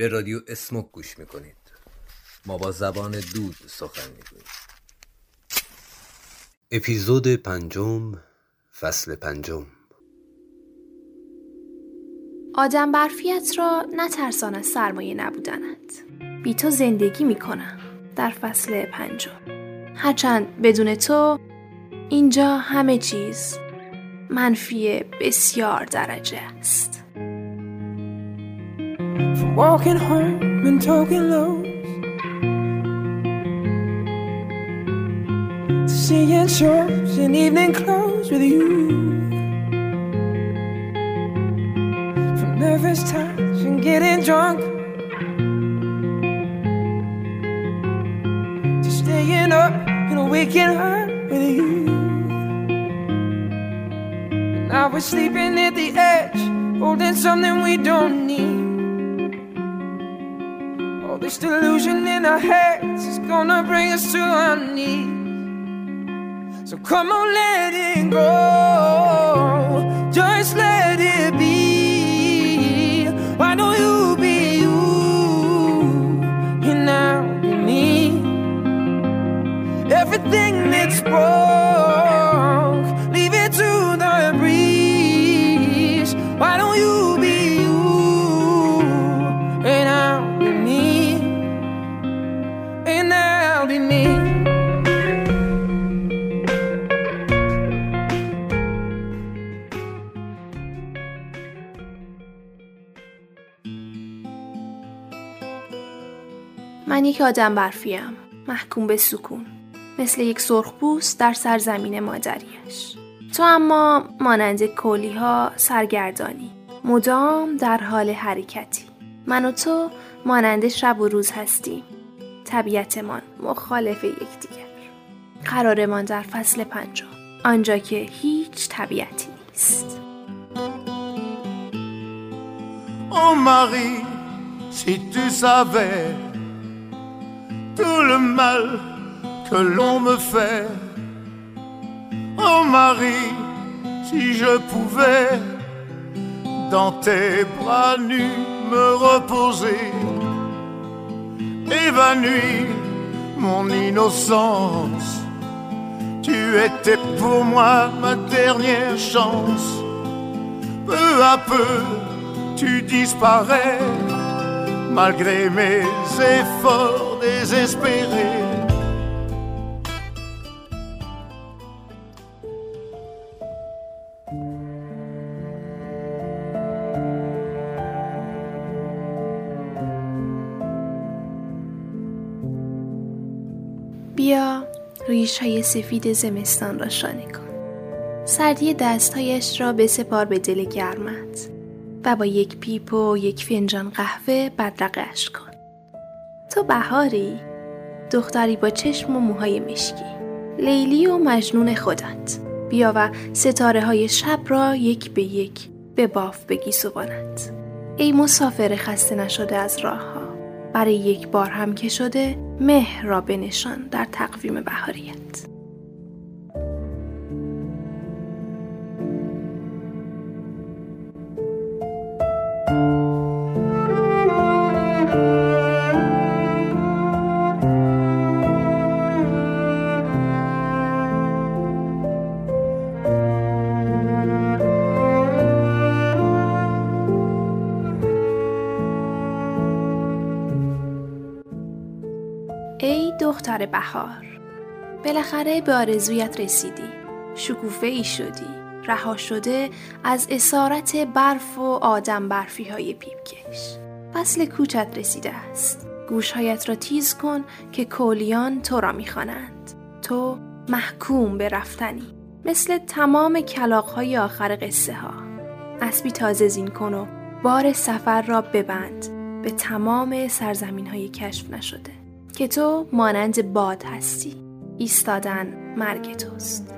به رادیو اسموک گوش می‌کنید. ما با زبان دود سخن می‌گوییم. اپیزود پنجم فصل پنجم. آدم برفیت را نترسان از سرمایه نبودنت. بی تو زندگی می‌کنم در فصل پنجم. هرچند بدون تو اینجا همه چیز منفی بسیار درجه است. From walking home and talking low To seeing shows in evening clothes with you. From nervous touch and getting drunk. To staying up and waking up with you. Now we're sleeping at the edge Holding something we don't need our heads is gonna bring us to our knees. So come on, let it go. من یک آدم برفیم. محکوم به سکون. مثل یک سرخپوست در سرزمین مادریش. تو اما مانند کولی ها سرگردانی. مدام در حال حرکتی. من و تو مانند شب و روز هستیم. طبیعتمان مخالف یکدیگر. قرارمان در فصل پنجم. آنجا که هیچ طبیعتی نیست. Oh Marie, si tu savais tout le mal que l'on me fait. Oh Marie, si je pouvais dans tes bras nus me reposer, évanouir mon innocence. Tu étais pour moi ma dernière chance. Peu à peu, tu disparais, malgré mes efforts désespérés. بیا ریش های سفید زمستان را شانه کن سردی دستهایش را بسپار به دل گرمت و با یک پیپ و یک فنجان قهوه بدرقش کن تو بهاری دختری با چشم و موهای مشکی. لیلی و مجنون خودت. بیا و ستاره های شب را یک به یک به باف بگی سبانت ای مسافر خسته نشده از راه ها برای یک بار هم که شده مهر را بنشان در تقویم بهاریت. دختر بهار. بالاخره به آرزویت رسیدی. شکوفه ای شدی. رها شده از اسارت برف و آدم برفی های پیپکش. فصل کوچت رسیده است. گوشهایت را تیز کن که کولیان تو را می‌خوانند. تو محکوم به رفتنی. مثل تمام کلاقهای آخر قصه ها. اسبی تازه زین کن و بار سفر را ببند. به تمام سرزمین های کشف نشده. که تو مانند باد هستی. ایستادن مرگ توست.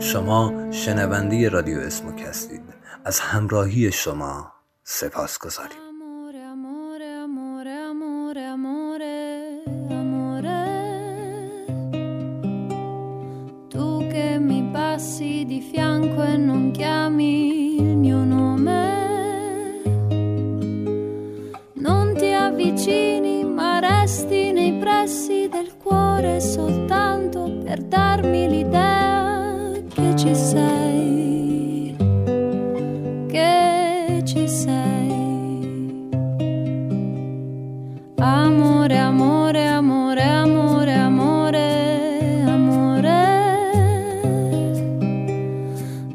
شما شنونده رادیو اسموک هستید از همراهی شما سپاس گذاریم ci sei, che ci sei. Amore, amore, amore, amore, amore, amore.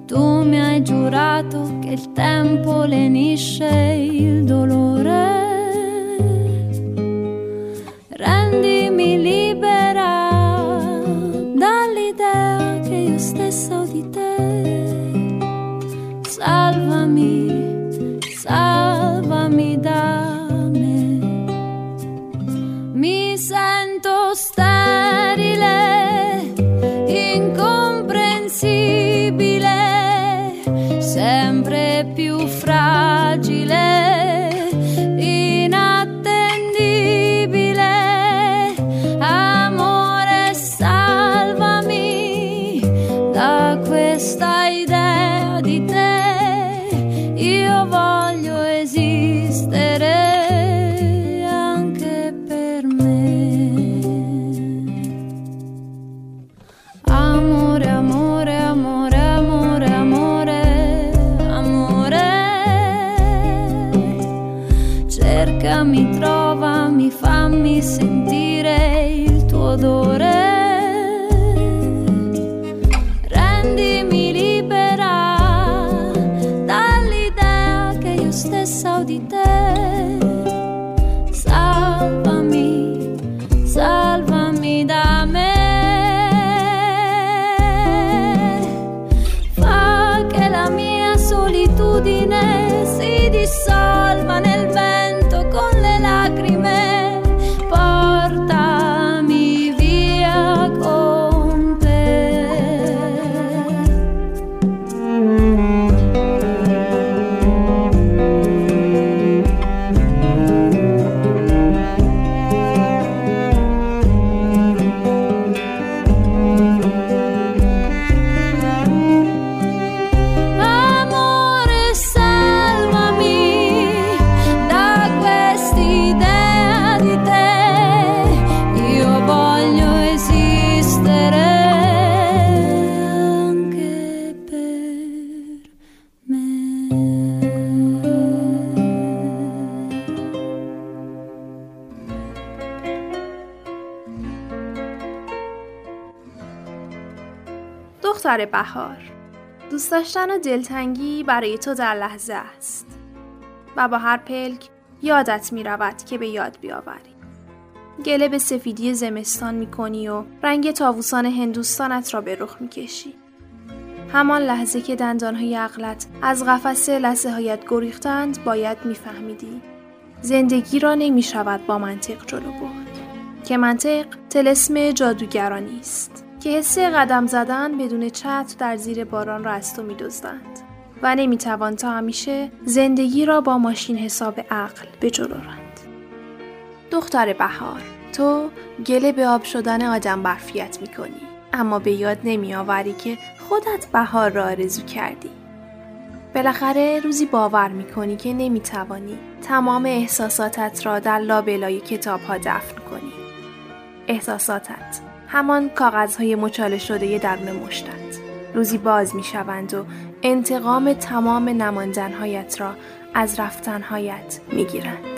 Tu mi hai giurato che il tempo lenisce il dolore. دختر بهار. دوست داشتن و دلتنگی برای تو در لحظه است. و با هر پلک یادت می رود که به یاد بیاوری. گله به سفیدی زمستان می کنی و رنگ تاووسان هندوستانت را به رخ می کشی. همان لحظه که دندانهای عقلت از قفس لحظه هایت گریختند باید میفهمیدی. زندگی را نمی شود با منطق جلو برد. که منطق تلسم جادوگرانی است. که حس قدم زدن بدون چتر در زیر باران را از تو میدزدند و نمی‌توان تا همیشه زندگی را با ماشین حساب عقل به جلو رند. دختر بهار تو گله به آب شدن آدم برفیت می‌کنی اما به یاد نمیآوری که خودت بهار را آرزو کردی بالاخره روزی باور می‌کنی که نمی‌توانی تمام احساساتت را در لابلای کتاب ها دفن کنی احساساتت همان کاغذهای مچاله شده درون مشتت روزی باز می شوند و انتقام تمام نماندنهایت را از رفتنهایت می گیرند.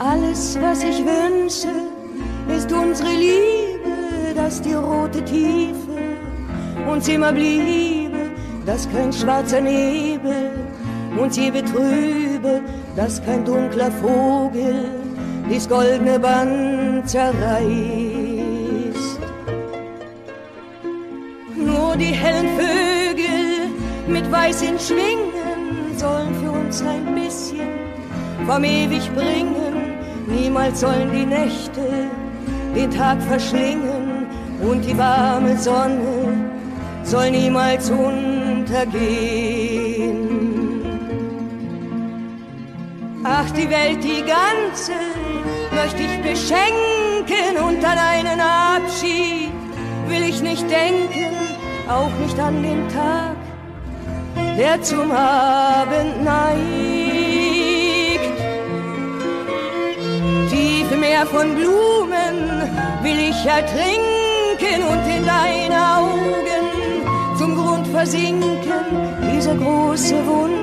Alles, was ich wünsche, ist unsere Liebe, dass die rote Tiefe uns immer bliebe, dass kein schwarzer Nebel uns je betrübe, dass kein dunkler Vogel dies goldene Band zerreißt. Nur die hellen Vögel mit weißen Schwingen sollen für uns ein bisschen vom ewig bringen. Niemals sollen die Nächte den Tag verschlingen und die warme Sonne soll niemals untergehen. Ach, die Welt, die ganze, möchte ich beschenken und an einen Abschied will ich nicht denken, auch nicht an den Tag, der zum Abend neigt. Tiefe Meer von Blumen will ich ertrinken und in deine Augen zum Grund versinken, dieser große Wunsch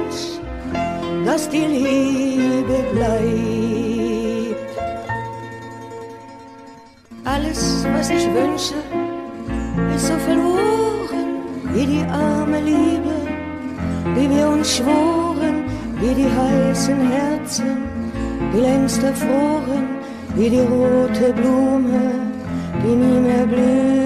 dass die Liebe bleibt. Alles, was ich wünsche, ist so verloren wie die arme Liebe, die wir uns schworen, wie die heißen Herzen, die längst erfroren, wie die rote Blume, die nie mehr blühen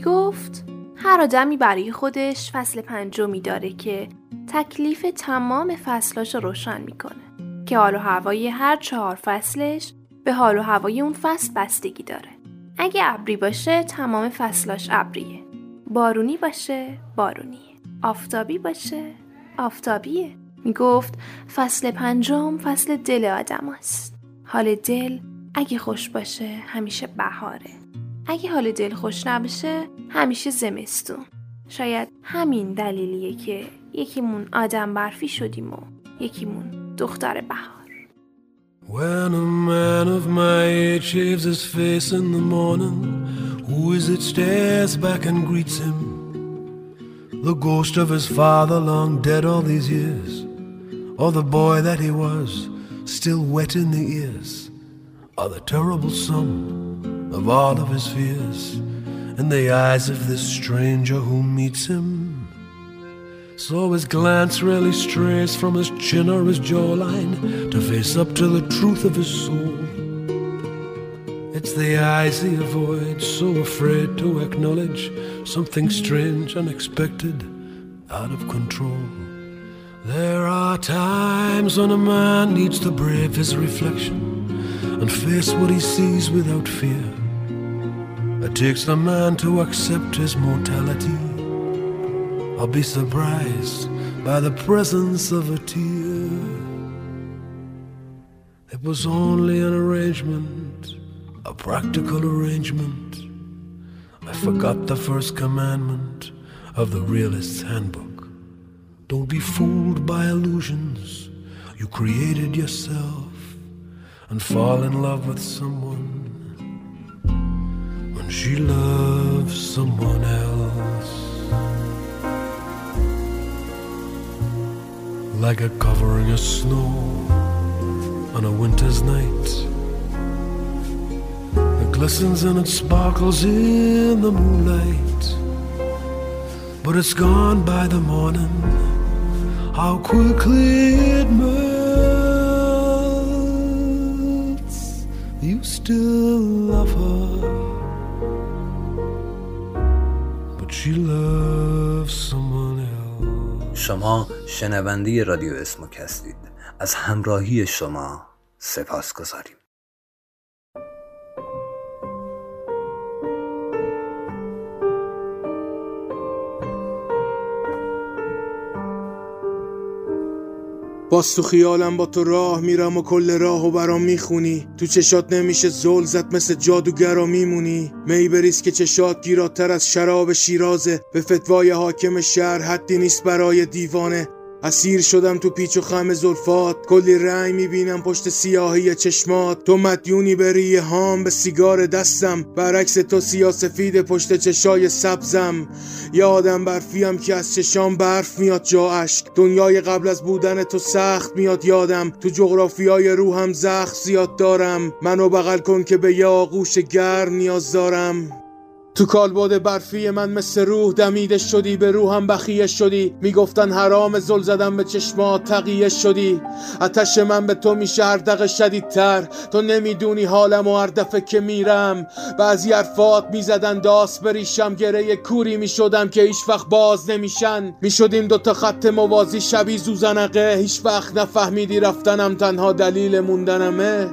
می گفت هر آدمی برای خودش فصل پنجمی داره که تکلیف تمام فصلاش رو روشن می‌کنه که حال و هوای هر چهار فصلش به حال و هوای اون فصل بستگی داره. اگه ابری باشه تمام فصلاش ابریه. بارونی باشه بارونیه. آفتابی باشه آفتابیه. می‌گفت فصل پنجم فصل دل آدم است. حال دل اگه خوش باشه همیشه بهاره. اگه حال دل خوش نباشه همیشه زمستون شاید همین دلیلیه که یکیمون آدم برفی شدیم و یکیمون دختر بهار When a man of my age shaves his face in the morning, who is it stares back and greets him? The ghost of his father, long dead all these years, or the boy that he was, still wet in the ears, or the terrible sum of all of his fears in the eyes of this stranger who meets him. So his glance rarely strays from his chin or his jawline to face up to the truth of his soul. It's the eyes he avoids, so afraid to acknowledge something strange, unexpected, out of control. There are times when a man needs to brave his reflection and face what he sees without fear. It takes a man to accept his mortality I'll be surprised by the presence of a tear. It was only an arrangement, a practical arrangement. I forgot the first commandment of the realist's handbook. Don't be fooled by illusions you created yourself and fall in love with someone she loves someone else. Like a covering of snow on a winter's night. It glistens and it sparkles in the moonlight. But it's gone by the morning. How quickly it melts. You still love her. شما شنونده رادیو اسموک هستید. از همراهی شما سپاس گذاریم باز تو خیالم با تو راه میرم و کل راه و برام می‌خونی. تو چشات نمیشه زل زد مثل جادوگرا میمونی. می بریز که چشات گیراتر از شراب شیرازه. به فتوای حاکم شهر حدی نیست برای دیوانه. اسیر شدم تو پیچ و خم زلفات. کلی رنگ می‌بینم پشت سیاهی چشمات. تو مدیونی بری هام به سیگار دستم. برعکس تو سیاسفید پشت چشای سبزم. یادم برفیم که از چشام برف میاد جا اشک. دنیای قبل از بودن تو سخت میاد یادم. تو جغرافیای روحم زخم زیاد دارم. منو بغل کن که به یه آغوش گرم نیاز دارم. تو کالبد برفی من مثل روح دمیده شدی به روحم بخیه شدی. می‌گفتن حرام زل زدم به چشمات تقیه شدی. اتش من به تو میشه هر دقه شدیدتر. تو نمی‌دونی حالم و هر دفعه که میرم. بعضی حرفات می‌زدن داس بریشم گره کوری می‌شدم که هیچ وقت باز نمیشن. می‌شدیم دوتا خط موازی شبی زوزنقه هیچ وقت نفهمیدی رفتنم تنها دلیل موندنمه.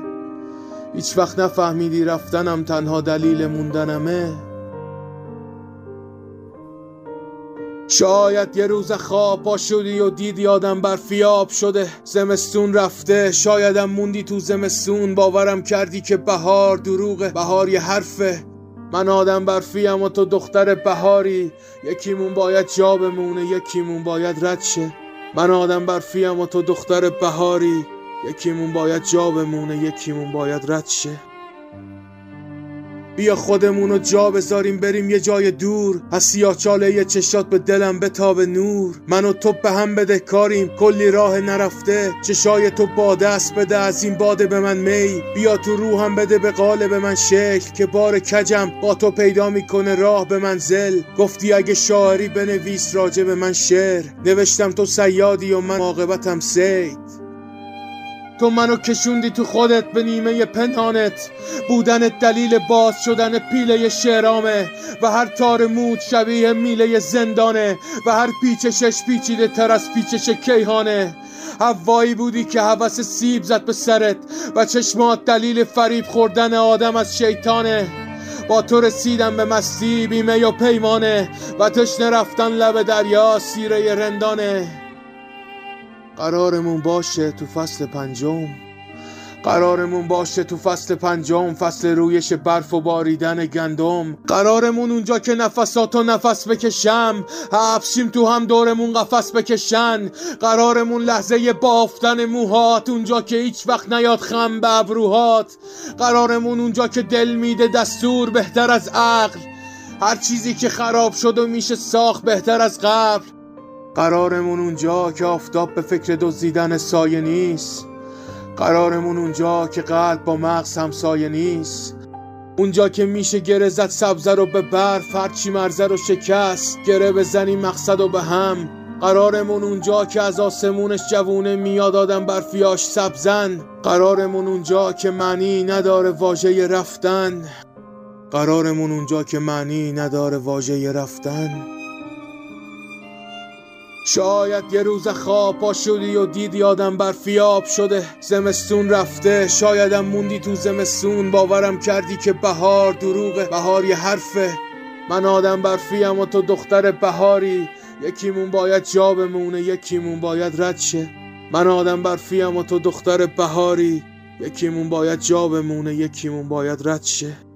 هیچ وقت نفهمیدی رفتنم تنها دلیل موندنمه. شاید یه روز خواب پا شدی و دیدی آدم برفیاب شده زمستون رفته. شایدم موندی تو زمستون باورم کردی که بهار دروغه بهار یه حرفه. من آدم برفیم و تو دختر بهاری. یکیمون باید جا بمونه یکیمون باید رد شه. من آدم برفیم و تو دختر بهاری. یکیمون باید جا بمونه یکیمون باید رد شه. بیا خودمون رو جا بذاریم بریم یه جای دور. از سیاچاله یه چشات به دلم بتاب نور. من و تو به هم بده کاریم کلی راه نرفته. چشای تو باده است بده از این باده به من می. بیا تو روحم بده به قالب من شکل. که بار کجم با تو پیدا می‌کنه راه به منزل گفتی اگه شاعری بنویس راجع به من شعر. نوشتم تو سیادی و من عاقبتم سید تو منو کشوندی تو خودت به نیمه پنهانت. بودن دلیل باز شدن پیله شعرامه و هر تار مود شبیه میله زندانه و هر پیچشش پیچیده تر از پیچش کیهانه. هوایی بودی که هوس سیب زد به سرت و چشمات دلیل فریب خوردن آدم از شیطانه. با تو رسیدم به مستی بیمه و پیمانه و تشنه رفتن لب دریا سیره رندانه. قرارمون باشه تو فصل پنجم. قرارمون باشه تو فصل پنجم فصل رویش برف و باریدن گندم. قرارمون اونجا که نفساتو نفس بکشم. حبشیم تو هم دورمون قفس بکشن. قرارمون لحظه بافتن موهات اونجا که هیچ وقت نیاد خم به ابروهات. قرارمون اونجا که دل میده دستور بهتر از عقل. هر چیزی که خراب شد و میشه ساخت بهتر از قبل. قرارمون اونجا که آفتاب به فکر دزدیدن سایه نیست. قرارمون اونجا که قلب با مغز همسایه نیست. اونجا که میشه گره زد سبزه رو به برف هرچی مرزه رو شکست. گره بزنیم مقصد و به هم. قرارمون اونجا که از آسمونش جوونه میاد آدم برفیاش سبزن. قرارمون اونجا که معنی نداره واژه رفتن. قرارمون اونجا که معنی نداره واژه رفتن. شاید یه روز خواب پا شدی و دیدی آدم برفیاب شده زمستون رفته. شایدم موندی تو زمستون باورم کردی که بهار دروغه بهار یه حرفه. من آدم برفیم و تو دختر بهاری. یکیمون باید جا بمونه یکیمون باید رد شه. من آدم برفیم و تو دختر بهاری. یکیمون باید جا بمونه یکیمون باید رد شه.